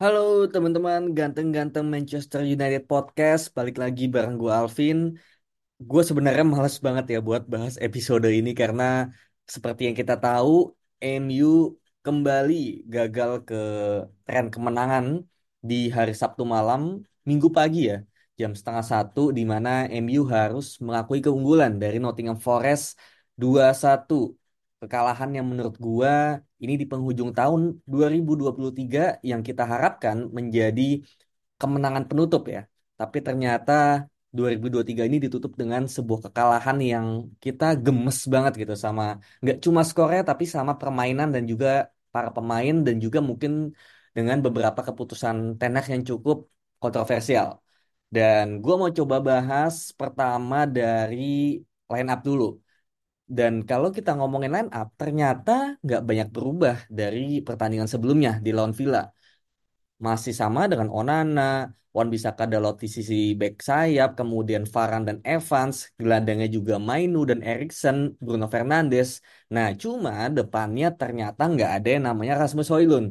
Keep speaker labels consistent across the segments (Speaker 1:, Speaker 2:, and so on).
Speaker 1: Halo teman-teman. Ganteng-ganteng Manchester United Podcast. Balik lagi bareng gue Alvin. Gue sebenarnya males banget ya buat bahas episode ini Karena seperti yang kita tahu MU kembali gagal ke tren kemenangan di hari Sabtu malam Minggu pagi ya Jam setengah satu di mana MU harus mengakui keunggulan dari Nottingham Forest 2-1 Kekalahan yang menurut gua ini di penghujung tahun 2023 yang kita harapkan menjadi kemenangan penutup ya. Tapi ternyata 2023 ini ditutup dengan sebuah kekalahan yang kita gemes banget gitu sama nggak cuma skornya tapi sama permainan dan juga para pemain dan juga mungkin dengan beberapa keputusan Ten Hag yang cukup kontroversial. Dan gua mau coba bahas pertama dari line up dulu. Dan kalau kita ngomongin line up, ternyata nggak banyak berubah dari pertandingan sebelumnya di lawan Villa. Masih sama dengan Onana, Wan Bisaka Dalot di sisi back sayap, kemudian Varane dan Evans, gelandangnya juga Mainu dan Eriksen, Bruno Fernandes. Nah, cuma depannya ternyata nggak ada yang namanya Rasmus Højlund.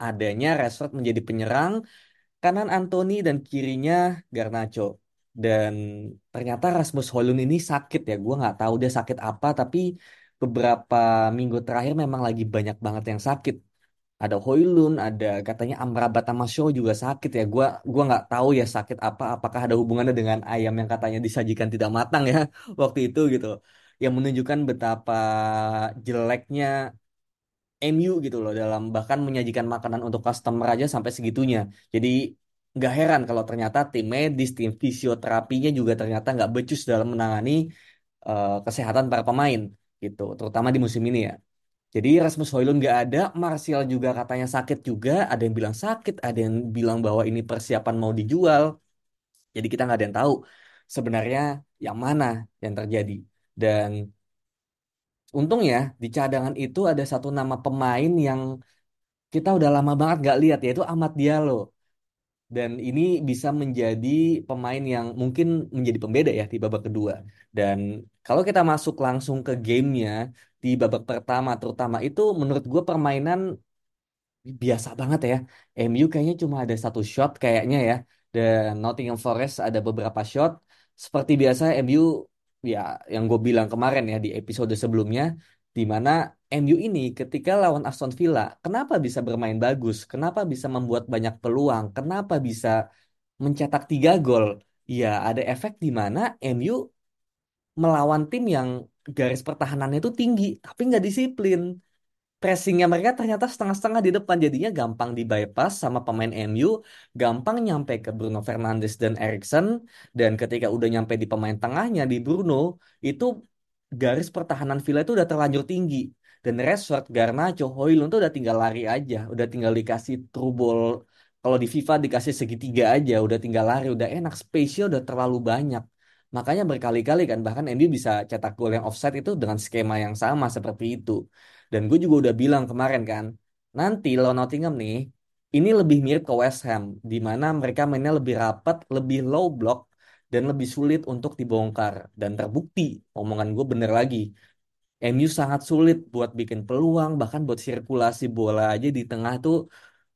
Speaker 1: Adanya Rashford menjadi penyerang, kanan Anthony dan kirinya Garnacho. Dan ternyata Rasmus Højlund ini sakit ya. Gue nggak tahu dia sakit apa, tapi beberapa minggu terakhir memang lagi banyak banget yang sakit. Ada Højlund, ada katanya Amrabat sama Shaw juga sakit ya. Gue gua nggak tahu ya sakit apa. Apakah ada hubungannya dengan ayam yang katanya disajikan tidak matang ya waktu itu gitu. Yang menunjukkan betapa jeleknya MU gitu loh dalam bahkan menyajikan makanan untuk customer aja sampai segitunya. Jadi nggak heran kalau ternyata tim medis, tim fisioterapinya juga ternyata nggak becus dalam menangani uh, kesehatan para pemain gitu, terutama di musim ini ya. Jadi Rasmus Højlund nggak ada, Martial juga katanya sakit juga, ada yang bilang sakit, ada yang bilang bahwa ini persiapan mau dijual. Jadi kita nggak ada yang tahu sebenarnya yang mana yang terjadi. Dan untung ya di cadangan itu ada satu nama pemain yang kita udah lama banget nggak lihat yaitu Ahmad Diallo. Dan ini bisa menjadi pemain yang mungkin menjadi pembeda ya di babak kedua. Dan kalau kita masuk langsung ke gamenya di babak pertama terutama itu menurut gue permainan biasa banget ya. MU kayaknya cuma ada satu shot kayaknya ya. Dan Nottingham Forest ada beberapa shot. Seperti biasa MU ya yang gue bilang kemarin ya di episode sebelumnya di mana MU ini ketika lawan Aston Villa, kenapa bisa bermain bagus? Kenapa bisa membuat banyak peluang? Kenapa bisa mencetak tiga gol? Ya ada efek di mana MU melawan tim yang garis pertahanannya itu tinggi, tapi nggak disiplin. Pressingnya mereka ternyata setengah-setengah di depan, jadinya gampang di bypass sama pemain MU, gampang nyampe ke Bruno Fernandes dan Eriksen, dan ketika udah nyampe di pemain tengahnya di Bruno, itu garis pertahanan Villa itu udah terlanjur tinggi dan Rashford, Garnacho, Højlund tuh udah tinggal lari aja, udah tinggal dikasih true ball. Kalau di FIFA dikasih segitiga aja, udah tinggal lari, udah enak. Spesial udah terlalu banyak. Makanya berkali-kali kan, bahkan MU bisa cetak gol yang offside itu dengan skema yang sama seperti itu. Dan gue juga udah bilang kemarin kan, nanti lawan Nottingham nih, ini lebih mirip ke West Ham, di mana mereka mainnya lebih rapat, lebih low block, dan lebih sulit untuk dibongkar. Dan terbukti, omongan gue bener lagi. MU sangat sulit buat bikin peluang, bahkan buat sirkulasi bola aja di tengah tuh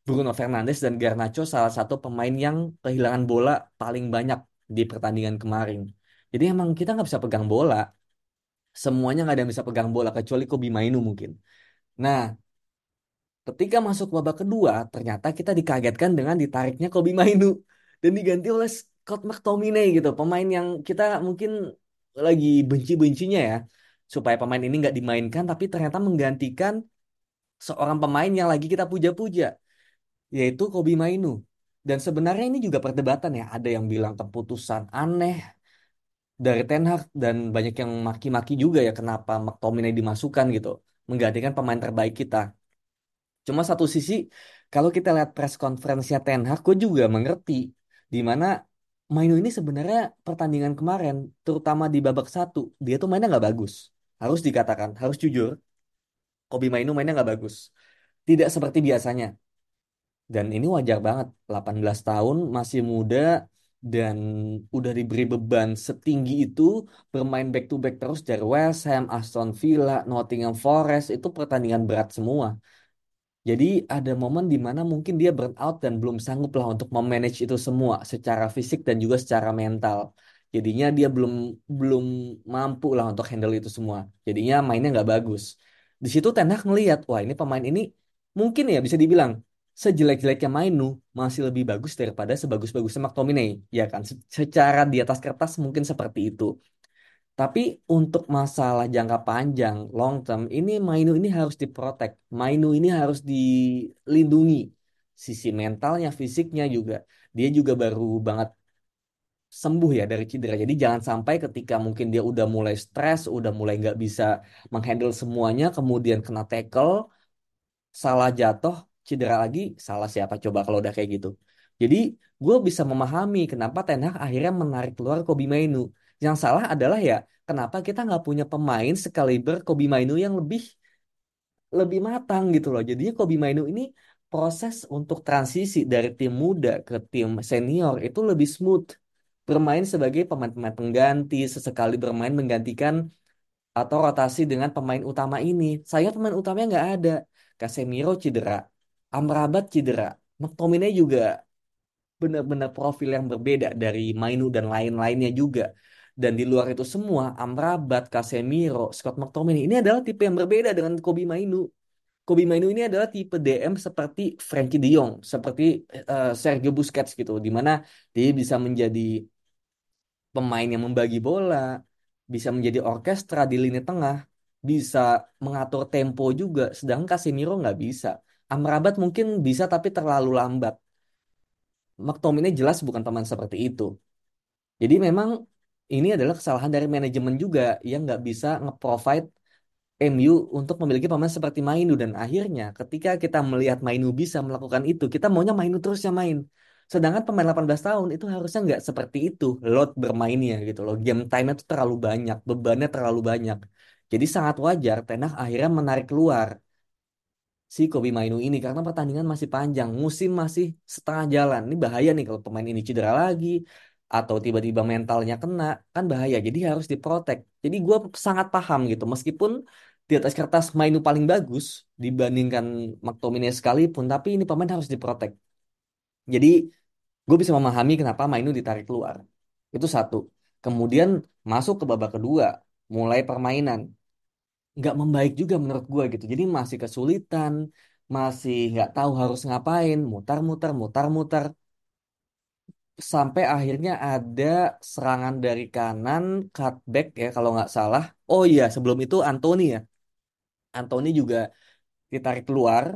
Speaker 1: Bruno Fernandes dan Garnacho salah satu pemain yang kehilangan bola paling banyak di pertandingan kemarin. Jadi emang kita nggak bisa pegang bola. Semuanya nggak ada yang bisa pegang bola kecuali Kobe Mainu mungkin. Nah, ketika masuk babak kedua, ternyata kita dikagetkan dengan ditariknya Kobe Mainu dan diganti oleh Scott McTominay gitu, pemain yang kita mungkin lagi benci-bencinya ya supaya pemain ini nggak dimainkan tapi ternyata menggantikan seorang pemain yang lagi kita puja-puja yaitu Kobi Mainu. Dan sebenarnya ini juga perdebatan ya. Ada yang bilang keputusan aneh dari Ten Hag dan banyak yang maki-maki juga ya kenapa McTominay dimasukkan gitu. menggantikan pemain terbaik kita. Cuma satu sisi, kalau kita lihat press conference-nya Ten Hag, gue juga mengerti di mana Mainu ini sebenarnya pertandingan kemarin, terutama di babak satu, dia tuh mainnya nggak bagus. Harus dikatakan, harus jujur, Kobi Mainu mainnya nggak bagus. Tidak seperti biasanya. Dan ini wajar banget, 18 tahun, masih muda, dan udah diberi beban setinggi itu, bermain back to back terus dari West Ham, Aston Villa, Nottingham Forest, itu pertandingan berat semua. Jadi ada momen di mana mungkin dia burn out dan belum sanggup lah untuk memanage itu semua secara fisik dan juga secara mental. Jadinya dia belum belum mampu lah untuk handle itu semua. Jadinya mainnya nggak bagus. Di situ Ten Hag ngelihat, wah ini pemain ini mungkin ya bisa dibilang sejelek-jeleknya Mainu masih lebih bagus daripada sebagus-bagusnya McTominay. Ya kan, secara di atas kertas mungkin seperti itu. Tapi untuk masalah jangka panjang, long term, ini Mainu ini harus diprotek. Mainu ini harus dilindungi. Sisi mentalnya, fisiknya juga. Dia juga baru banget sembuh ya dari cedera. Jadi jangan sampai ketika mungkin dia udah mulai stres, udah mulai nggak bisa menghandle semuanya, kemudian kena tackle, salah jatuh, cedera lagi, salah siapa coba kalau udah kayak gitu. Jadi gue bisa memahami kenapa Ten Hag akhirnya menarik keluar Kobi Mainu. Yang salah adalah ya kenapa kita nggak punya pemain sekaliber Kobi Mainu yang lebih lebih matang gitu loh. Jadinya Kobi Mainu ini proses untuk transisi dari tim muda ke tim senior itu lebih smooth. Bermain sebagai pemain-pemain pengganti, sesekali bermain menggantikan atau rotasi dengan pemain utama ini. Saya pemain utamanya nggak ada. Casemiro cedera, Amrabat cedera, McTominay juga benar-benar profil yang berbeda dari Mainu dan lain-lainnya juga. Dan di luar itu semua, Amrabat, Casemiro, Scott McTominay ini adalah tipe yang berbeda dengan Kobe Mainu. Kobe Mainu ini adalah tipe DM seperti Frankie De Jong, seperti uh, Sergio Busquets gitu, di mana dia bisa menjadi pemain yang membagi bola, bisa menjadi orkestra di lini tengah, bisa mengatur tempo juga, sedangkan Casemiro nggak bisa. Amrabat mungkin bisa tapi terlalu lambat. McTominay jelas bukan pemain seperti itu. Jadi memang ini adalah kesalahan dari manajemen juga yang nggak bisa nge-provide MU untuk memiliki pemain seperti Mainu dan akhirnya ketika kita melihat Mainu bisa melakukan itu, kita maunya Mainu terusnya main. Sedangkan pemain 18 tahun itu harusnya nggak seperti itu load bermainnya gitu loh. Game time-nya terlalu banyak, bebannya terlalu banyak. Jadi sangat wajar Tenah akhirnya menarik keluar si Kobe Mainu ini karena pertandingan masih panjang, musim masih setengah jalan. Ini bahaya nih kalau pemain ini cedera lagi atau tiba-tiba mentalnya kena, kan bahaya. Jadi harus diprotek. Jadi gue sangat paham gitu, meskipun di atas kertas Mainu paling bagus dibandingkan McTominay sekalipun, tapi ini pemain harus diprotek. Jadi gue bisa memahami kenapa Mainu ditarik keluar. Itu satu. Kemudian masuk ke babak kedua, mulai permainan nggak membaik juga menurut gue gitu. Jadi masih kesulitan, masih nggak tahu harus ngapain, mutar-mutar, mutar-mutar. Sampai akhirnya ada serangan dari kanan, cutback ya kalau nggak salah. Oh iya, sebelum itu Anthony ya. Anthony juga ditarik keluar,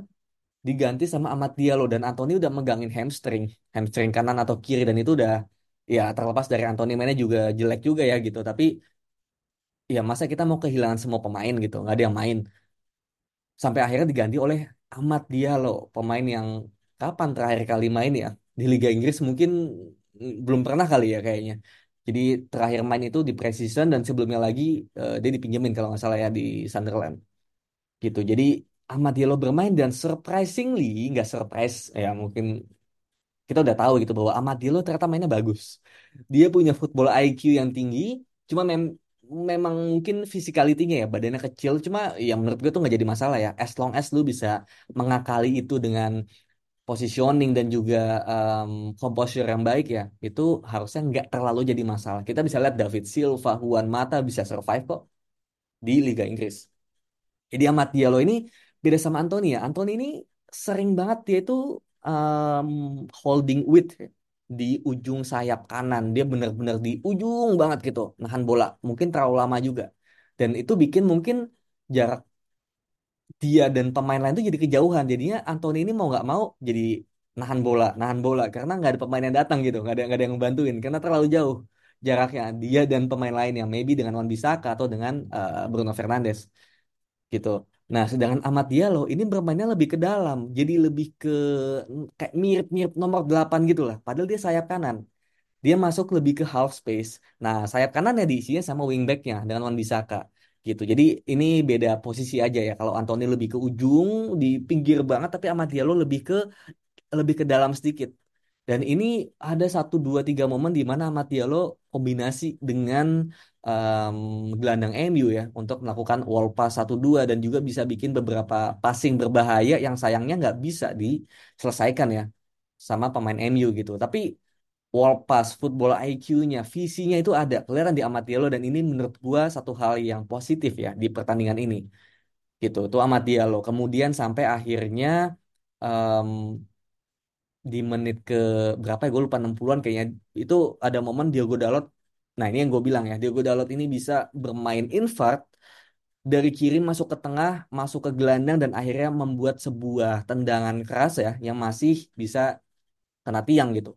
Speaker 1: diganti sama Amat Diallo dan Anthony udah megangin hamstring, hamstring kanan atau kiri dan itu udah ya terlepas dari Anthony mainnya juga jelek juga ya gitu. Tapi ya masa kita mau kehilangan semua pemain gitu nggak ada yang main sampai akhirnya diganti oleh Ahmad Diallo pemain yang kapan terakhir kali main ya di Liga Inggris mungkin belum pernah kali ya kayaknya. Jadi terakhir main itu di preseason dan sebelumnya lagi uh, dia dipinjemin kalau nggak salah ya di Sunderland. Gitu. Jadi Ahmad Diallo bermain dan surprisingly nggak surprise ya mungkin kita udah tahu gitu bahwa Ahmad Diallo ternyata mainnya bagus. Dia punya football IQ yang tinggi cuma mem memang mungkin physicality-nya ya badannya kecil cuma ya menurut gue tuh nggak jadi masalah ya. As long as lu bisa mengakali itu dengan positioning dan juga um, composure yang baik ya itu harusnya nggak terlalu jadi masalah kita bisa lihat David Silva, Juan Mata bisa survive kok di Liga Inggris jadi Amat Diallo ini beda sama Anthony ya Anthony ini sering banget dia itu um, holding width di ujung sayap kanan. Dia benar-benar di ujung banget gitu, nahan bola. Mungkin terlalu lama juga. Dan itu bikin mungkin jarak dia dan pemain lain itu jadi kejauhan. Jadinya Anthony ini mau nggak mau jadi nahan bola, nahan bola karena nggak ada pemain yang datang gitu, nggak ada nggak ada yang membantuin karena terlalu jauh jaraknya dia dan pemain lain yang maybe dengan Wan Bisaka atau dengan uh, Bruno Fernandes gitu. Nah, sedangkan Amad Diallo ini bermainnya lebih ke dalam, jadi lebih ke kayak mirip-mirip nomor 8 gitu lah. Padahal dia sayap kanan. Dia masuk lebih ke half space. Nah, sayap kanannya diisinya sama wingbacknya dengan Wan Bissaka gitu. Jadi ini beda posisi aja ya. Kalau Anthony lebih ke ujung di pinggir banget, tapi Amad Diallo lebih ke lebih ke dalam sedikit. Dan ini ada satu dua tiga momen di mana Amad Diallo kombinasi dengan um, gelandang MU ya untuk melakukan wall pass satu dua dan juga bisa bikin beberapa passing berbahaya yang sayangnya nggak bisa diselesaikan ya sama pemain MU gitu. Tapi wall pass, football IQ-nya, visinya itu ada kelihatan di Amad Diallo dan ini menurut gua satu hal yang positif ya di pertandingan ini gitu. Itu Amad Diallo. Kemudian sampai akhirnya um, di menit ke berapa ya gue lupa 60-an kayaknya itu ada momen Diogo Dalot nah ini yang gue bilang ya Diogo Dalot ini bisa bermain invert dari kiri masuk ke tengah masuk ke gelandang dan akhirnya membuat sebuah tendangan keras ya yang masih bisa kena tiang gitu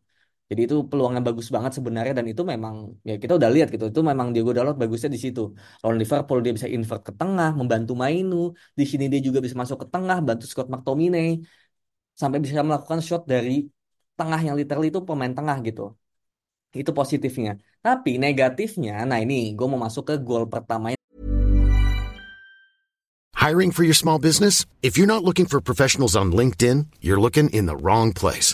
Speaker 1: jadi itu peluangnya bagus banget sebenarnya dan itu memang ya kita udah lihat gitu itu memang Diogo Dalot bagusnya di situ lawan Liverpool dia bisa invert ke tengah membantu Mainu di sini dia juga bisa masuk ke tengah bantu Scott McTominay sampai bisa melakukan shot dari tengah yang literally itu pemain tengah gitu. Itu positifnya. Tapi negatifnya, nah ini gue mau masuk ke gol pertama
Speaker 2: Hiring for your small business? If you're not looking for professionals on LinkedIn, you're looking in the wrong place.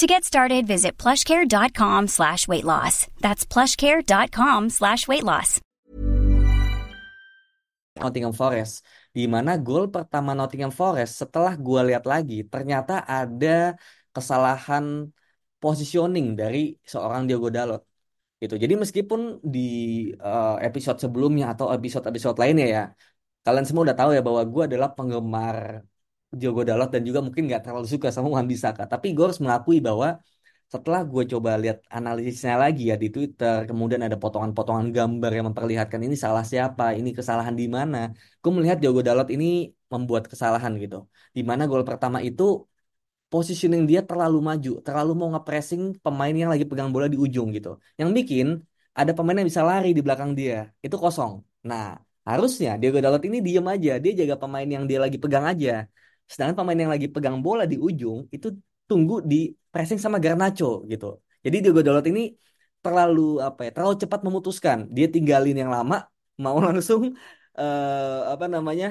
Speaker 3: To get started, visit plushcare.com slash weight loss. That's plushcare.com slash weight loss.
Speaker 1: Nottingham Forest. Di mana gol pertama Nottingham Forest setelah gue lihat lagi, ternyata ada kesalahan positioning dari seorang Diogo Dalot. gitu. Jadi meskipun di uh, episode sebelumnya atau episode-episode lainnya ya, kalian semua udah tahu ya bahwa gue adalah penggemar Diogo Dalot dan juga mungkin nggak terlalu suka sama Wan Bisaka. Tapi gue harus mengakui bahwa setelah gue coba lihat analisisnya lagi ya di Twitter, kemudian ada potongan-potongan gambar yang memperlihatkan ini salah siapa, ini kesalahan di mana. Gue melihat Diogo Dalot ini membuat kesalahan gitu. Di mana gol pertama itu positioning dia terlalu maju, terlalu mau nge-pressing pemain yang lagi pegang bola di ujung gitu. Yang bikin ada pemain yang bisa lari di belakang dia, itu kosong. Nah, harusnya Diego Dalot ini diem aja, dia jaga pemain yang dia lagi pegang aja. Sedangkan pemain yang lagi pegang bola di ujung itu tunggu di pressing sama Garnacho gitu. Jadi Diego Dalot ini terlalu apa ya, terlalu cepat memutuskan. Dia tinggalin yang lama, mau langsung uh, apa namanya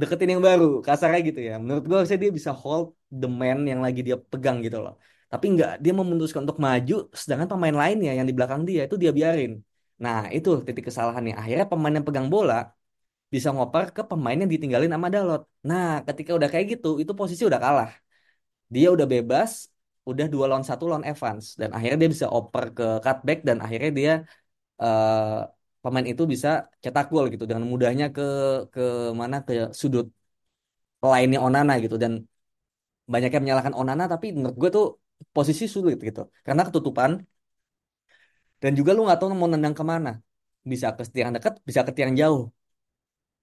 Speaker 1: deketin yang baru kasarnya gitu ya menurut gue saya dia bisa hold the man yang lagi dia pegang gitu loh tapi nggak dia memutuskan untuk maju sedangkan pemain lainnya yang di belakang dia itu dia biarin nah itu titik kesalahannya akhirnya pemain yang pegang bola bisa ngoper ke pemain yang ditinggalin sama Dalot. Nah ketika udah kayak gitu itu posisi udah kalah. Dia udah bebas udah dua lawan satu lawan Evans. Dan akhirnya dia bisa oper ke cutback dan akhirnya dia uh, pemain itu bisa cetak gol gitu. Dengan mudahnya ke ke mana ke sudut lainnya Onana gitu. Dan banyak yang menyalahkan Onana tapi menurut gue tuh posisi sulit gitu. Karena ketutupan. Dan juga lu nggak tahu mau nendang ke mana. Bisa ke tiang dekat bisa ke tiang jauh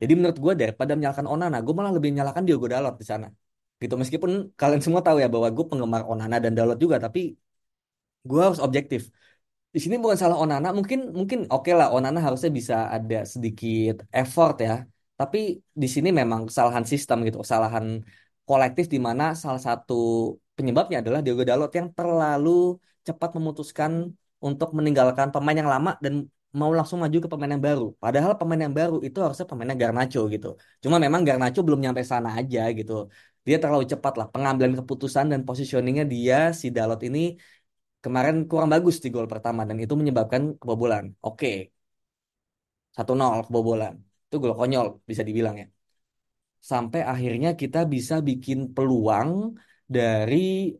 Speaker 1: jadi menurut gue daripada menyalahkan Onana gue malah lebih menyalahkan Diogo Dalot di sana. Gitu meskipun kalian semua tahu ya bahwa gue penggemar Onana dan Dalot juga tapi gue harus objektif. Di sini bukan salah Onana mungkin mungkin oke okay lah Onana harusnya bisa ada sedikit effort ya. Tapi di sini memang kesalahan sistem gitu kesalahan kolektif di mana salah satu penyebabnya adalah Diogo Dalot yang terlalu cepat memutuskan untuk meninggalkan pemain yang lama dan mau langsung maju ke pemain yang baru padahal pemain yang baru itu harusnya pemainnya Garnacho gitu cuma memang Garnacho belum nyampe sana aja gitu dia terlalu cepat lah pengambilan keputusan dan positioningnya dia si Dalot ini kemarin kurang bagus di gol pertama dan itu menyebabkan kebobolan. Oke. 1-0 kebobolan. Itu gol konyol bisa dibilang ya. Sampai akhirnya kita bisa bikin peluang dari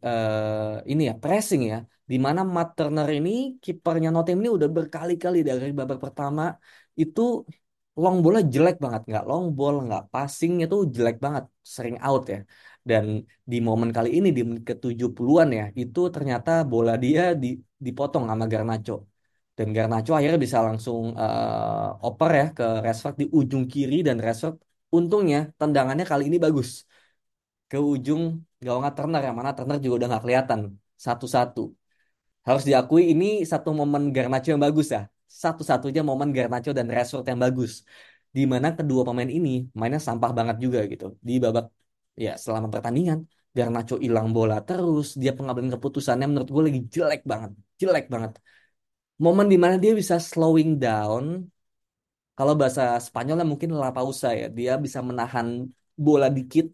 Speaker 1: eh, ini ya pressing ya. Di mana Matt Turner ini kipernya Nottingham ini udah berkali-kali dari babak pertama itu long bola jelek banget, nggak long ball, nggak passingnya tuh jelek banget, sering out ya. Dan di momen kali ini di menit ke-70-an ya, itu ternyata bola dia di, dipotong sama Garnacho. Dan Garnacho akhirnya bisa langsung eh, oper ya ke Rashford di ujung kiri dan Rashford untungnya tendangannya kali ini bagus ke ujung gawang Turner yang mana Turner juga udah nggak kelihatan satu-satu. Harus diakui ini satu momen Garnacho yang bagus ya. Satu-satunya momen Garnacho dan Rashford yang bagus. Di mana kedua pemain ini mainnya sampah banget juga gitu. Di babak ya selama pertandingan Garnacho hilang bola terus, dia pengambilan keputusannya menurut gue lagi jelek banget, jelek banget. Momen di mana dia bisa slowing down, kalau bahasa Spanyolnya mungkin la pausa ya, dia bisa menahan bola dikit,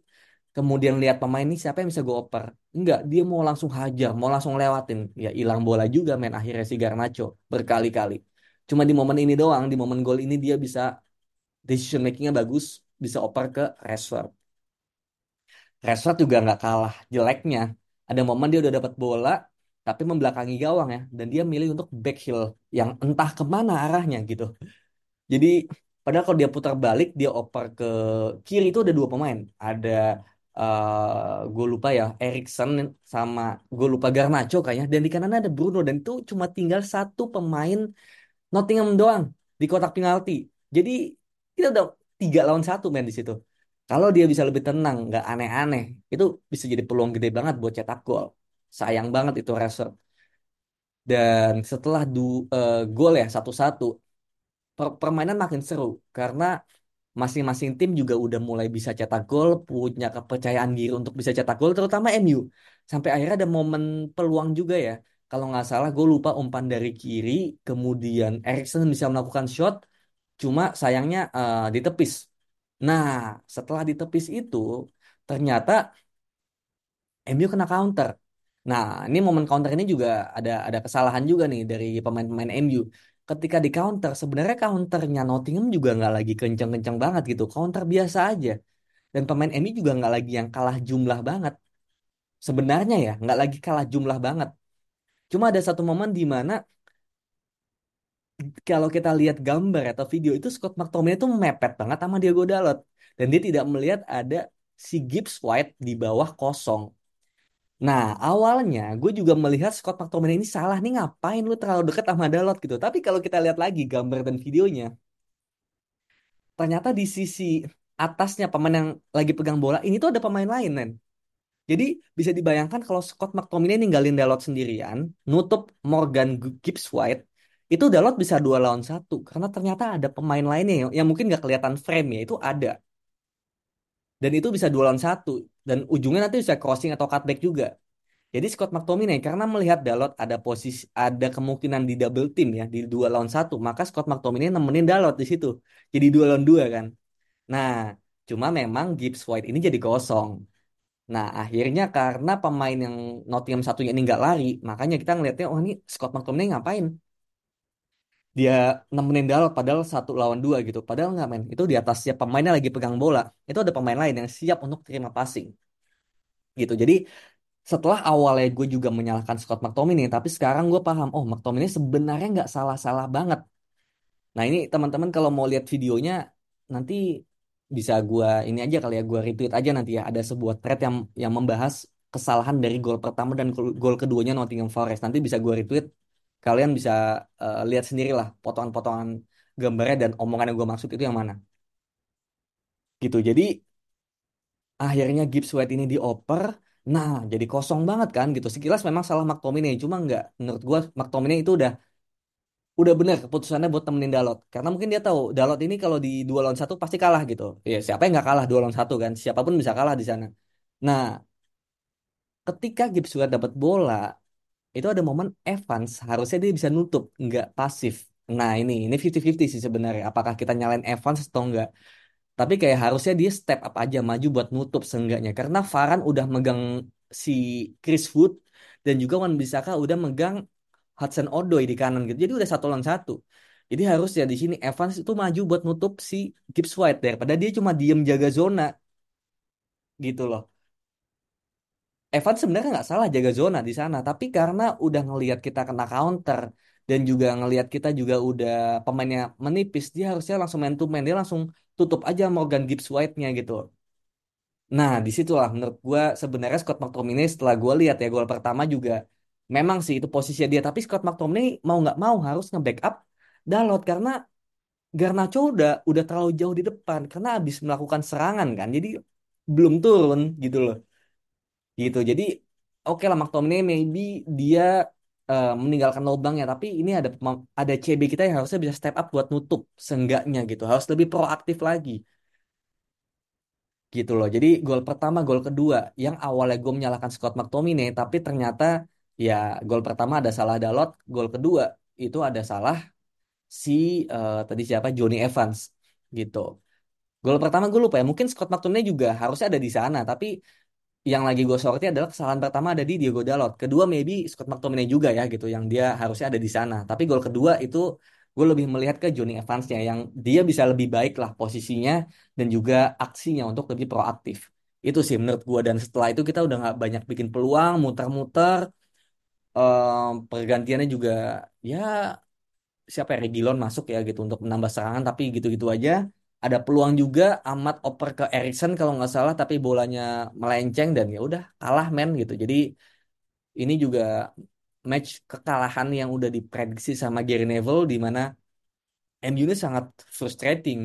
Speaker 1: kemudian lihat pemain ini siapa yang bisa gue oper. Enggak, dia mau langsung hajar, mau langsung lewatin. Ya hilang bola juga main akhirnya si Garnacho berkali-kali. Cuma di momen ini doang, di momen gol ini dia bisa decision makingnya bagus, bisa oper ke Rashford. Rashford juga nggak kalah jeleknya. Ada momen dia udah dapat bola, tapi membelakangi gawang ya, dan dia milih untuk back heel yang entah ke mana arahnya gitu. Jadi padahal kalau dia putar balik, dia oper ke kiri itu ada dua pemain. Ada uh, gue lupa ya, Erikson sama gue lupa Garnacho kayaknya. Dan di kanan ada Bruno dan itu cuma tinggal satu pemain Nottingham doang di kotak penalti. Jadi kita udah tiga lawan satu main di situ. Kalau dia bisa lebih tenang, nggak aneh-aneh, itu bisa jadi peluang gede banget buat cetak gol. Sayang banget itu Rashford. Dan setelah du, uh, gol ya satu-satu, per- permainan makin seru karena masing-masing tim juga udah mulai bisa cetak gol, punya kepercayaan diri untuk bisa cetak gol, terutama MU. Sampai akhirnya ada momen peluang juga ya. Kalau nggak salah, gue lupa umpan dari kiri, kemudian Erikson bisa melakukan shot, cuma sayangnya uh, ditepis. Nah, setelah ditepis itu, ternyata MU kena counter. Nah, ini momen counter ini juga ada ada kesalahan juga nih dari pemain-pemain MU. Ketika di counter, sebenarnya counternya Nottingham juga nggak lagi kenceng-kenceng banget gitu. Counter biasa aja. Dan pemain MU juga nggak lagi yang kalah jumlah banget. Sebenarnya ya, nggak lagi kalah jumlah banget. Cuma ada satu momen di mana kalau kita lihat gambar atau video itu Scott McTominay itu mepet banget sama Diego Dalot. Dan dia tidak melihat ada si Gibbs White di bawah kosong. Nah, awalnya gue juga melihat Scott McTominay ini salah nih ngapain lu terlalu dekat sama Dalot gitu. Tapi kalau kita lihat lagi gambar dan videonya, ternyata di sisi atasnya pemain yang lagi pegang bola ini tuh ada pemain lain, Nen. Jadi bisa dibayangkan kalau Scott McTominay ninggalin Dalot sendirian, nutup Morgan Gibbs White, itu Dalot bisa dua lawan satu karena ternyata ada pemain lainnya yang, yang mungkin gak kelihatan frame ya itu ada. Dan itu bisa dua lawan satu dan ujungnya nanti bisa crossing atau cutback juga. Jadi Scott McTominay karena melihat Dalot ada posisi ada kemungkinan di double team ya di dua lawan satu, maka Scott McTominay nemenin Dalot di situ. Jadi dua lawan dua kan. Nah, cuma memang Gibbs White ini jadi kosong. Nah, akhirnya karena pemain yang Nottingham satunya ini nggak lari, makanya kita ngelihatnya, oh ini Scott McTominay ngapain? Dia nemenin Dalot padahal satu lawan dua gitu. Padahal nggak main. Itu di atas siap pemainnya lagi pegang bola. Itu ada pemain lain yang siap untuk terima passing. Gitu. Jadi setelah awalnya gue juga menyalahkan Scott McTominay, tapi sekarang gue paham, oh McTominay sebenarnya nggak salah-salah banget. Nah ini teman-teman kalau mau lihat videonya nanti bisa gue ini aja kali ya gue retweet aja nanti ya ada sebuah thread yang yang membahas kesalahan dari gol pertama dan gol keduanya Nottingham Forest nanti bisa gue retweet kalian bisa uh, lihat sendiri lah potongan-potongan gambarnya dan omongan yang gue maksud itu yang mana. Gitu. Jadi akhirnya Gibbs White ini dioper. Nah jadi kosong banget kan gitu. Sekilas memang salah McTominay cuma nggak menurut gue McTominay itu udah udah bener keputusannya buat temenin Dalot. Karena mungkin dia tahu Dalot ini kalau di dua lawan satu pasti kalah gitu. Ya siapa yang nggak kalah dua lawan satu kan? Siapa pun bisa kalah di sana. Nah ketika Gibbs White dapat bola itu ada momen Evans harusnya dia bisa nutup nggak pasif. Nah ini ini 50-50 sih sebenarnya apakah kita nyalain Evans atau enggak tapi kayak harusnya dia step up aja maju buat nutup seenggaknya. Karena Varane udah megang si Chris Wood dan juga Wan Bisaka udah megang Hudson Odoi di kanan gitu. Jadi udah satu lawan satu. Jadi harusnya di sini Evans itu maju buat nutup si Gibbs White daripada dia cuma diem jaga zona gitu loh. Evans sebenarnya nggak salah jaga zona di sana, tapi karena udah ngelihat kita kena counter dan juga ngelihat kita juga udah pemainnya menipis, dia harusnya langsung main to main, dia langsung tutup aja Morgan Gibbs White-nya gitu. Nah, di situlah menurut gue sebenarnya Scott McTominay setelah gue lihat ya gol pertama juga memang sih itu posisinya dia, tapi Scott McTominay mau nggak mau harus nge-backup Dalot karena Garnacho udah udah terlalu jauh di depan karena habis melakukan serangan kan, jadi belum turun gitu loh gitu. Jadi oke lah McTominay maybe dia uh, meninggalkan lubangnya tapi ini ada ada CB kita yang harusnya bisa step up buat nutup seenggaknya gitu. Harus lebih proaktif lagi. Gitu loh. Jadi gol pertama gol kedua yang awalnya gue menyalahkan Scott McTominay tapi ternyata ya gol pertama ada salah Dalot gol kedua itu ada salah si uh, tadi siapa? Johnny Evans. Gitu. Gol pertama gue lupa ya. Mungkin Scott McTominay juga harusnya ada di sana tapi yang lagi gue soroti adalah kesalahan pertama ada di Diego Dalot. Kedua maybe Scott McTominay juga ya gitu yang dia harusnya ada di sana. Tapi gol kedua itu gue lebih melihat ke Johnny Evansnya yang dia bisa lebih baik lah posisinya dan juga aksinya untuk lebih proaktif. Itu sih menurut gue dan setelah itu kita udah nggak banyak bikin peluang, muter-muter. Um, pergantiannya juga ya siapa ya Reguilon masuk ya gitu untuk menambah serangan tapi gitu-gitu aja ada peluang juga amat oper ke Erikson kalau nggak salah tapi bolanya melenceng dan ya udah kalah men gitu jadi ini juga match kekalahan yang udah diprediksi sama Gary Neville di mana MU ini sangat frustrating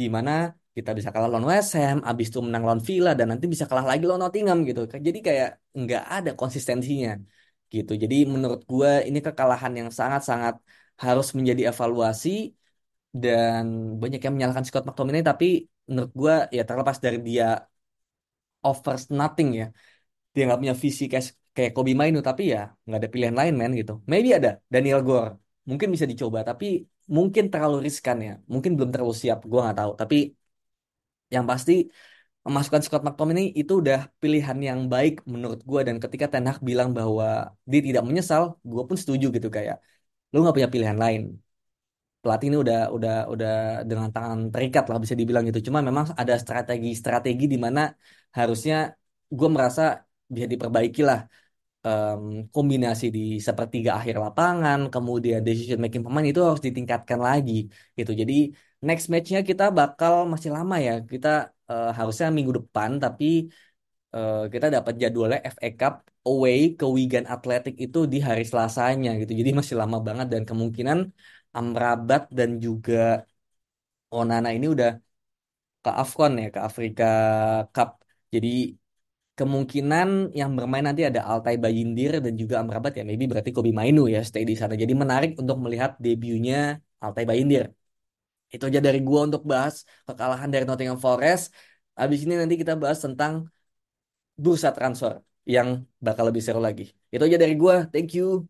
Speaker 1: di mana kita bisa kalah lawan West Ham, abis itu menang lawan Villa dan nanti bisa kalah lagi lawan Nottingham gitu. Jadi kayak nggak ada konsistensinya gitu. Jadi menurut gue ini kekalahan yang sangat-sangat harus menjadi evaluasi dan banyak yang menyalahkan Scott McTominay tapi menurut gue ya terlepas dari dia offers nothing ya dia nggak punya visi kayak kayak Kobe Mainu tapi ya nggak ada pilihan lain men gitu. Maybe ada Daniel Gore mungkin bisa dicoba tapi mungkin terlalu riskan ya. Mungkin belum terlalu siap gue nggak tahu. Tapi yang pasti memasukkan Scott McTominay itu udah pilihan yang baik menurut gue dan ketika Ten Hag bilang bahwa dia tidak menyesal gue pun setuju gitu kayak lu nggak punya pilihan lain pelatih ini udah udah udah dengan tangan terikat lah bisa dibilang gitu. Cuma memang ada strategi-strategi di mana harusnya gue merasa bisa diperbaiki lah um, kombinasi di sepertiga akhir lapangan, kemudian decision making pemain itu harus ditingkatkan lagi gitu. Jadi next matchnya kita bakal masih lama ya. Kita uh, harusnya minggu depan, tapi uh, kita dapat jadwalnya FA Cup away ke Wigan Athletic itu di hari Selasanya gitu. Jadi masih lama banget dan kemungkinan Amrabat dan juga Onana ini udah ke AFCON ya, ke Afrika Cup. Jadi kemungkinan yang bermain nanti ada Altai Bayindir dan juga Amrabat ya, maybe berarti Kobi Mainu ya stay di sana. Jadi menarik untuk melihat debutnya Altai Bayindir. Itu aja dari gua untuk bahas kekalahan dari Nottingham Forest. Habis ini nanti kita bahas tentang bursa transfer yang bakal lebih seru lagi. Itu aja dari gua. Thank you.